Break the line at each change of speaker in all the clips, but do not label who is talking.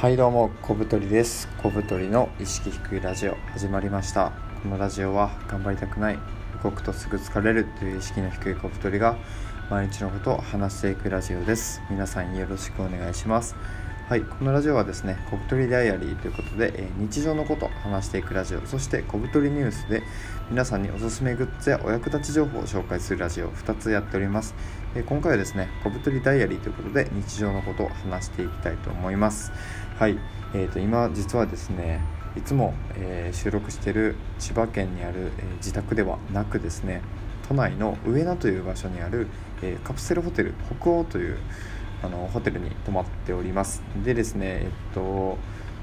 はいどうも小太りです。小太りの意識低いラジオ始まりました。このラジオは頑張りたくない動くとすぐ疲れるという意識の低い小太りが毎日のことを話していくラジオです。皆さんよろしくお願いします。はいこのラジオはですね小太りダイアリーということで、えー、日常のことを話していくラジオそして小太りニュースで皆さんにおすすめグッズやお役立ち情報を紹介するラジオを2つやっております、えー、今回はですね小太りダイアリーということで日常のことを話していきたいと思います。はい、えーと、今実はですねいつも、えー、収録している千葉県にある、え、自宅ではなくですね都内の上野という場所にある、え、カプセルホテル北欧というあのホテルに泊まっております。でですねえっと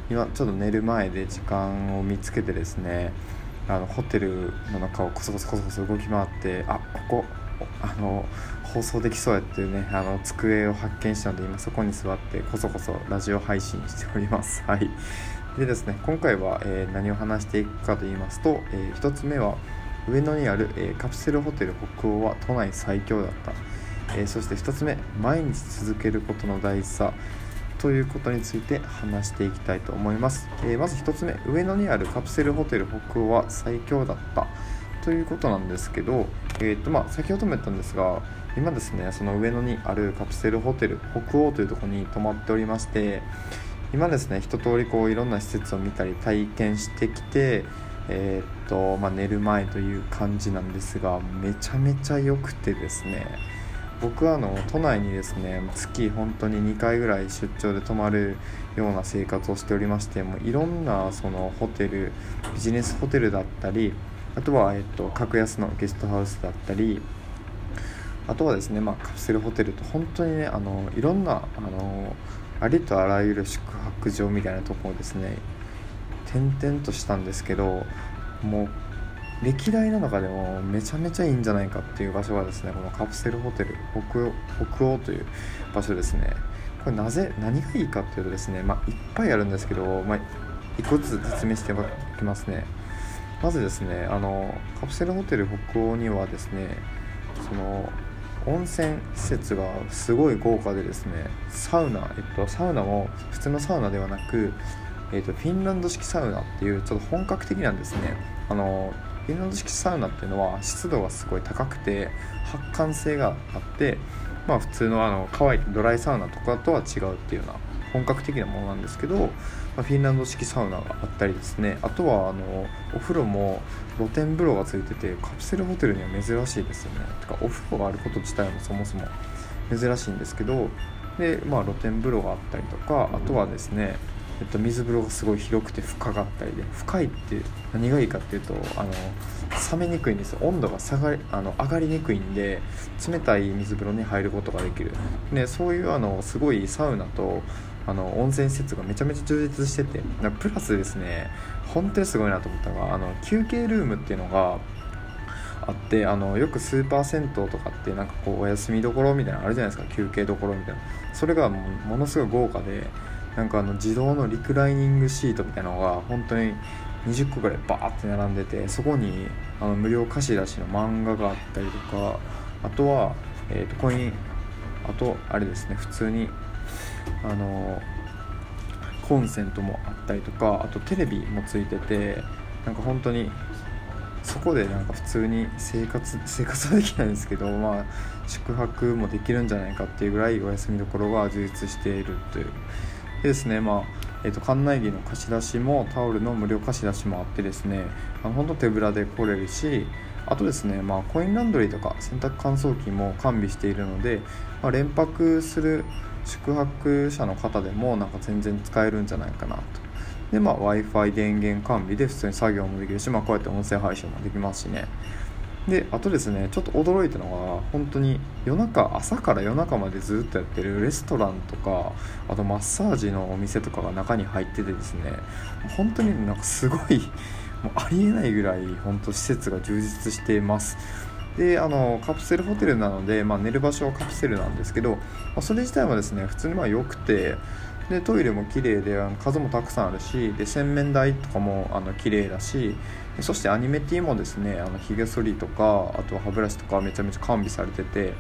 今ちょっと寝る前で時間を見つけてですねあのホテルの中をこそこそこそこそ動き回ってあここあの放送できそうやっていうねあの机を発見したので今そこに座ってこそこそラジオ配信しております。はい。でですね今回は、えー、何を話していくかと言いますと、えー、1つ目は上野にある、えー、カプセルホテル北欧は都内最強だった。えー、そして2つ目毎日続けることの大事さということについて話していきたいと思います、えー、まず1つ目上野にあるカプセルホテル北欧は最強だったということなんですけど、えーとまあ、先ほども言ったんですが今ですねその上野にあるカプセルホテル北欧というとこに泊まっておりまして今ですね一通りこういろんな施設を見たり体験してきてえー、っとまあ、寝る前という感じなんですがめちゃめちゃ良くてですね僕はあの都内にですね月本当に2回ぐらい出張で泊まるような生活をしておりましてもういろんなそのホテルビジネスホテルだったりあとは、えっと、格安のゲストハウスだったりあとはですね、まあ、カプセルホテルと本当にねあのいろんなあのありとあらゆる宿泊場みたいなところですね転々としたんですけどもう歴代の中でもめちゃめちゃいいんじゃないかっていう場所がですねこのカプセルホテル北北欧という場所ですね。これなぜ何がいいかっていうとですねまあいっぱいあるんですけど、まあ、一個ずつ説明していきますね。まずですねあのカプセルホテル北欧にはですねその温泉施設がすごい豪華でですねサウナ、えっと、サウナも普通のサウナではなく、えっと、フィンランド式サウナっていうちょっと本格的なんですね。あのフィンランド式サウナっていうのは湿度がすごい高くて発汗性があってまあ普通のあの乾いたドライサウナとかとは違うっていうような本格的なものなんですけど、まあ、フィンランド式サウナがあったりですね。あとはあのお風呂も露天風呂がついててカプセルホテルには珍しいですよね。てかお風呂があること自体もそもそも珍しいんですけどで、まあ、露天風呂があったりとかあとはですねえっと、水風呂がすごい広くて深かったりで深いって何がいいかっていうとあの冷めにくいんですよ。温度が下がりあの上がりにくいんで冷たい水風呂に入ることができる。でそういうあのすごいサウナとあの温泉施設がめちゃめちゃ充実しててプラスですね本当にすごいなと思ったのがあの休憩ルームっていうのがあってあのよくスーパー銭湯とかってなんかこうお休みどころみたいなのあるじゃないですか休憩どころみたいな。それがものすごい豪華でなんかあの自動のリクライニングシートみたいなのが本当に20個ぐらいバーって並んでてそこにあの無料貸し出しの漫画があったりとかあとは、えー、とコインあとあれですね普通にあのコンセントもあったりとかあとテレビもついててなんか本当にそこでなんか普通に生活生活はできないんですけどまあ宿泊もできるんじゃないかっていうぐらいお休みどころが充実しているというですね。まあえーと、館内着の貸し出しもタオルの無料貸し出しもあってですね。あの本当手ぶらで来れるしあとですね、まあ、コインランドリーとか洗濯乾燥機も完備しているので、まあ、連泊する宿泊者の方でもなんか全然使えるんじゃないかなと。で、まあ、w i f i 電源完備で普通に作業もできるし、まあ、こうやって音声配信もできますしね。であとですねちょっと驚いたのが本当に夜中朝から夜中までずっとやってるレストランとかあとマッサージのお店とかが中に入っててですね本当になんかすごいもうありえないぐらい本当施設が充実しています。であのカプセルホテルなので、まあ、寝る場所はカプセルなんですけど、まあ、それ自体はですね普通にまあ良くてでトイレも綺麗であの数もたくさんあるしで洗面台とかもあの綺麗だしそしてアニメティもですねあのヒゲ剃りとかあとは歯ブラシとかめちゃめちゃ完備されてて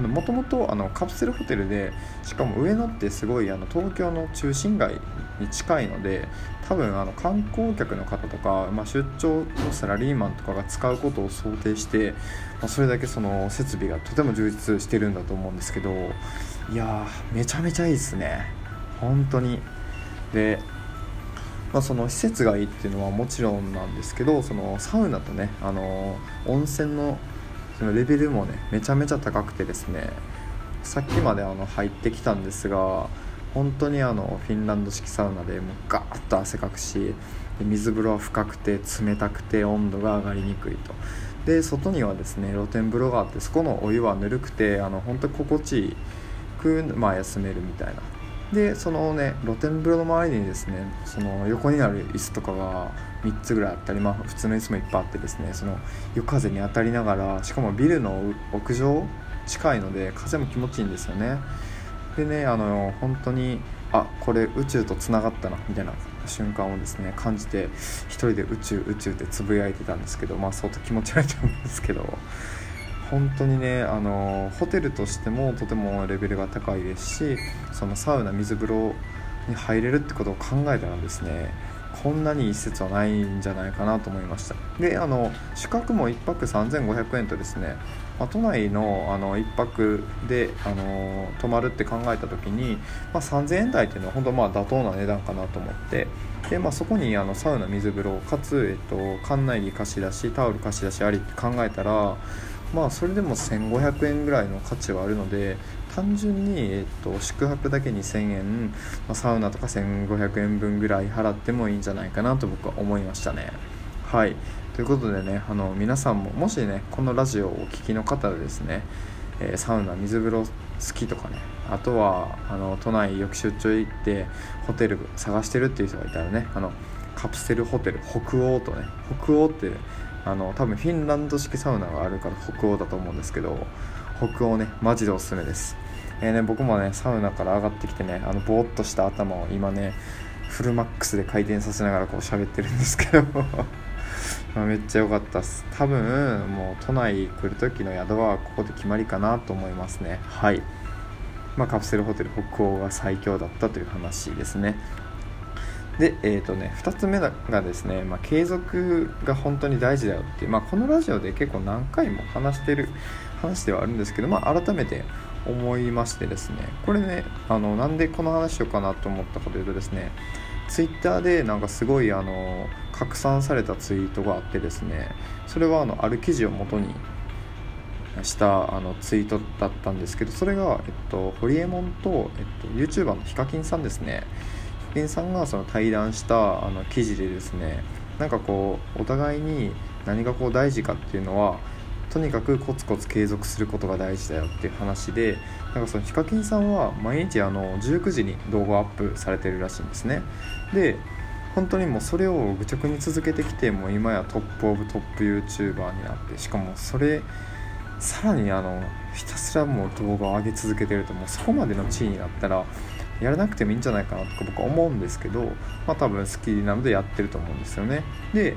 もともとカプセルホテルでしかも上野ってすごいあの東京の中心街に近いので多分あの観光客の方とか、まあ、出張のサラリーマンとかが使うことを想定して、まあ、それだけその設備がとても充実してるんだと思うんですけどいやめちゃめちゃいいですね。本当に。でまあ、その施設がいいっていうのはもちろんなんですけどそのサウナとねあの温泉のそのレベルもねめちゃめちゃ高くてですねさっきまであの入ってきたんですが本当にあのフィンランド式サウナでもうガーッと汗かくしで水風呂は深くて冷たくて温度が上がりにくいと。で外にはですね露天風呂があってそこのお湯はぬるくてあの本当心地いいく、まあ、休めるみたいなでそのね露天風呂の周りにですねその横になる椅子とかが3つぐらいあったり、まあ、普通の椅子もいっぱいあってですねその夜風に当たりながらしかもビルの屋上近いので風も気持ちいいんですよね。でねあの本当にあこれ宇宙とつながったなみたいな瞬間をですね感じて一人で宇宙宇宙ってつぶやいてたんですけどまあ相当気持ち悪いと思うんですけど。本当にねあのホテルとしてもとてもレベルが高いですしそのサウナ水風呂に入れるってことを考えたらですねこんなにいい施設はないんじゃないかなと思いました。であの宿泊も1泊3500円とですね、まあ、都内のあの1泊であの泊まるって考えた時に、まあ、3000円台っていうのは本当まあ妥当な値段かなと思ってで、まあ、そこにあのサウナ水風呂かつ、えっと、館内着貸し出しタオル貸し出しありって考えたらまあそれでも1500円ぐらいの価値はあるので単純に、えっと、宿泊だけ2000円、まあ、サウナとか1500円分ぐらい払ってもいいんじゃないかなと僕は思いましたね。はい。ということでねあの皆さんももしねこのラジオをお聴きの方でですね、えー、サウナ水風呂好きとかねあとはあの都内よく出張行ってホテル探してるっていう人がいたらねあのカプセルホテル北欧とね北欧ってあの多分フィンランド式サウナがあるから北欧だと思うんですけど北欧ねマジでおすすめです、えーね、僕もねサウナから上がってきてねあのぼーっとした頭を今ねフルマックスで回転させながらこう喋ってるんですけど。まめっちゃ良かったっす。多分もう都内来る時の宿はここで決まりかなと思いますね。はい。まあ、カプセルホテル北欧が最強だったという話ですね。で、えーとね、2つ目がですね、まあ、継続が本当に大事だよって、まあ、このラジオで結構何回も話してる話ではあるんですけど、まあ、改めて思いましてですねこれねあのなんでこの話しようかなと思ったかというとですねツイッターでなんかすごいあの拡散されたツイートがあってですねそれはあのある記事をもとにしたあのツイートだったんですけどそれが、えっと、ホリエモンと、えっと、YouTuber のヒカキンさんですね。ンさんがその対談したあの記事でですねなんかこうお互いに何がこう大事かっていうのはとにかくコツコツ継続することが大事だよっていう話でなんかそのヒカキンさんは毎日あの19時に動画アップされてるらしいんですね。で本当にもうそれを愚直に続けてきてもう今やトップオブトップ YouTuber になってしかもそれさらにあのひたすらもう動画を上げ続けてるともうそこまでの地位になったらやらなくてもいいんじゃないかなとか僕は思うんですけど、まあ、多分好きなのでやってると思うんですよね。で、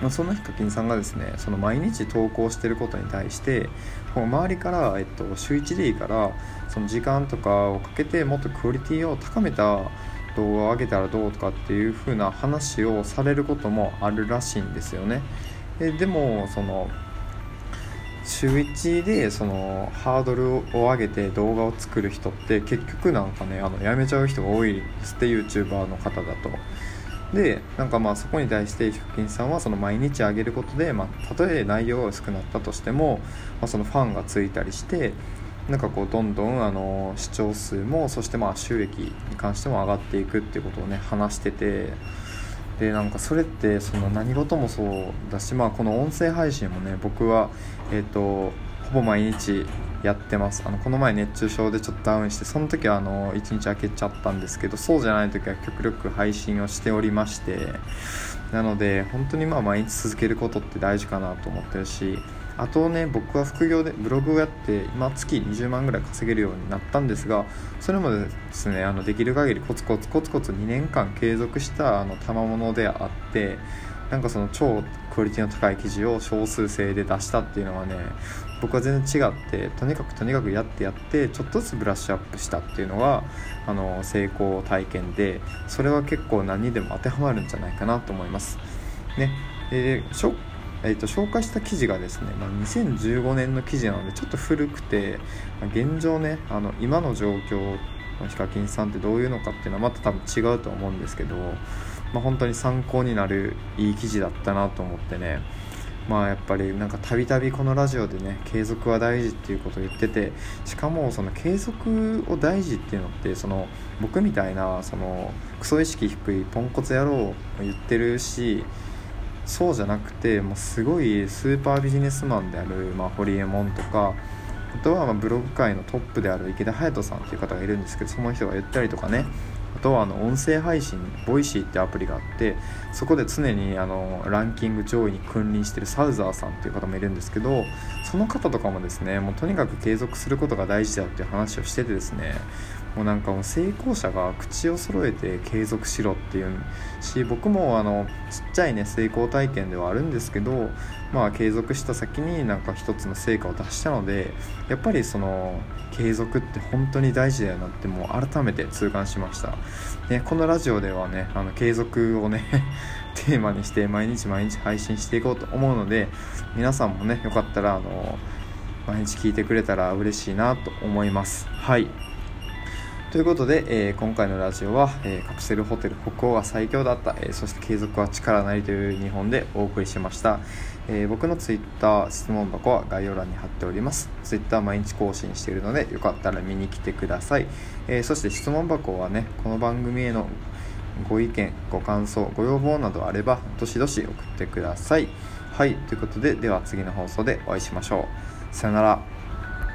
まあ、そのヒカキンさんがですねその毎日投稿してることに対して周りから、えっと、週1でいいからその時間とかをかけてもっとクオリティを高めた動画を上げたらどうとかっていう風な話をされることもあるらしいんですよね。ででもその週1でそのハードルを上げて動画を作る人って結局なんかねあのやめちゃう人が多いですって YouTuber の方だと。でなんかまあそこに対してヒカキンさんはその毎日上げることで、まあ、たとえ内容が薄くなったとしても、まあ、そのファンがついたりしてなんかこうどんどんあの視聴数もそしてまあ収益に関しても上がっていくっていうことをね話してて。でなんかそれってその何事もそうだし、まあ、この音声配信もね僕は、えーと、ほぼ毎日やってます。あのこの前熱中症でちょっとダウンしてその時はあの1日空けちゃったんですけどそうじゃない時は極力配信をしておりましてなので本当にまあ毎日続けることって大事かなと思ってるしあとね僕は副業でブログをやって今月20万ぐらい稼げるようになったんですがそれもですねあのできる限りコツコツコツコツ2年間継続したあの賜物であってなんかその超クオリティの高い記事を少数制で出したっていうのはね僕は全然違ってとにかくとにかくやってやってちょっとずつブラッシュアップしたっていうのがあの成功体験でそれは結構何にでも当てはまるんじゃないかなと思います。ねえーしょえーと、紹介した記事がですね、まあ、2015年の記事なのでちょっと古くて、まあ、現状ねあの今の状況ヒカキンさんってどういうのかっていうのはまた多分違うと思うんですけど、まあ、本当に参考になるいい記事だったなと思ってね。まあやっぱりなんかたびたびこのラジオでね継続は大事っていうことを言っててしかもその継続を大事っていうのってその僕みたいなそのクソ意識低いポンコツ野郎を言ってるしそうじゃなくてもうすごいスーパービジネスマンである、まあ、ホリエモンとかあとはまブログ界のトップである池田隼人さんっていう方がいるんですけどその人が言ったりとかね。あとはあの音声配信 Voicy ってアプリがあってそこで常にあのランキング上位に君臨してるサウザーさんっていう方もいるんですけどその方とかもですねもうとにかく継続することが大事だっていう話をしててですねもうなんかもう成功者が口を揃えて継続しろっていうし僕もあのちっちゃいね成功体験ではあるんですけどまあ継続した先になんか一つの成果を出したのでやっぱりその継続って本当に大事だよなってもう改めて痛感しました。でこのラジオではねあの継続をね テーマにして毎日毎日配信していこうと思うので皆さんもねよかったらあの毎日聞いてくれたら嬉しいなと思います。はい。ということで、えー、今回のラジオは、えー、カプセルホテル北欧が最強だった、えー、そして継続は力なりという2本でお送りしました、え僕の Twitter 質問箱は概要欄に貼っております。Twitter 毎日更新しているのでよかったら見に来てください、えそして質問箱はねこの番組へのご意見ご感想ご要望などあればどしどし送ってください。はいということででは次の放送でお会いしましょう。さよなら。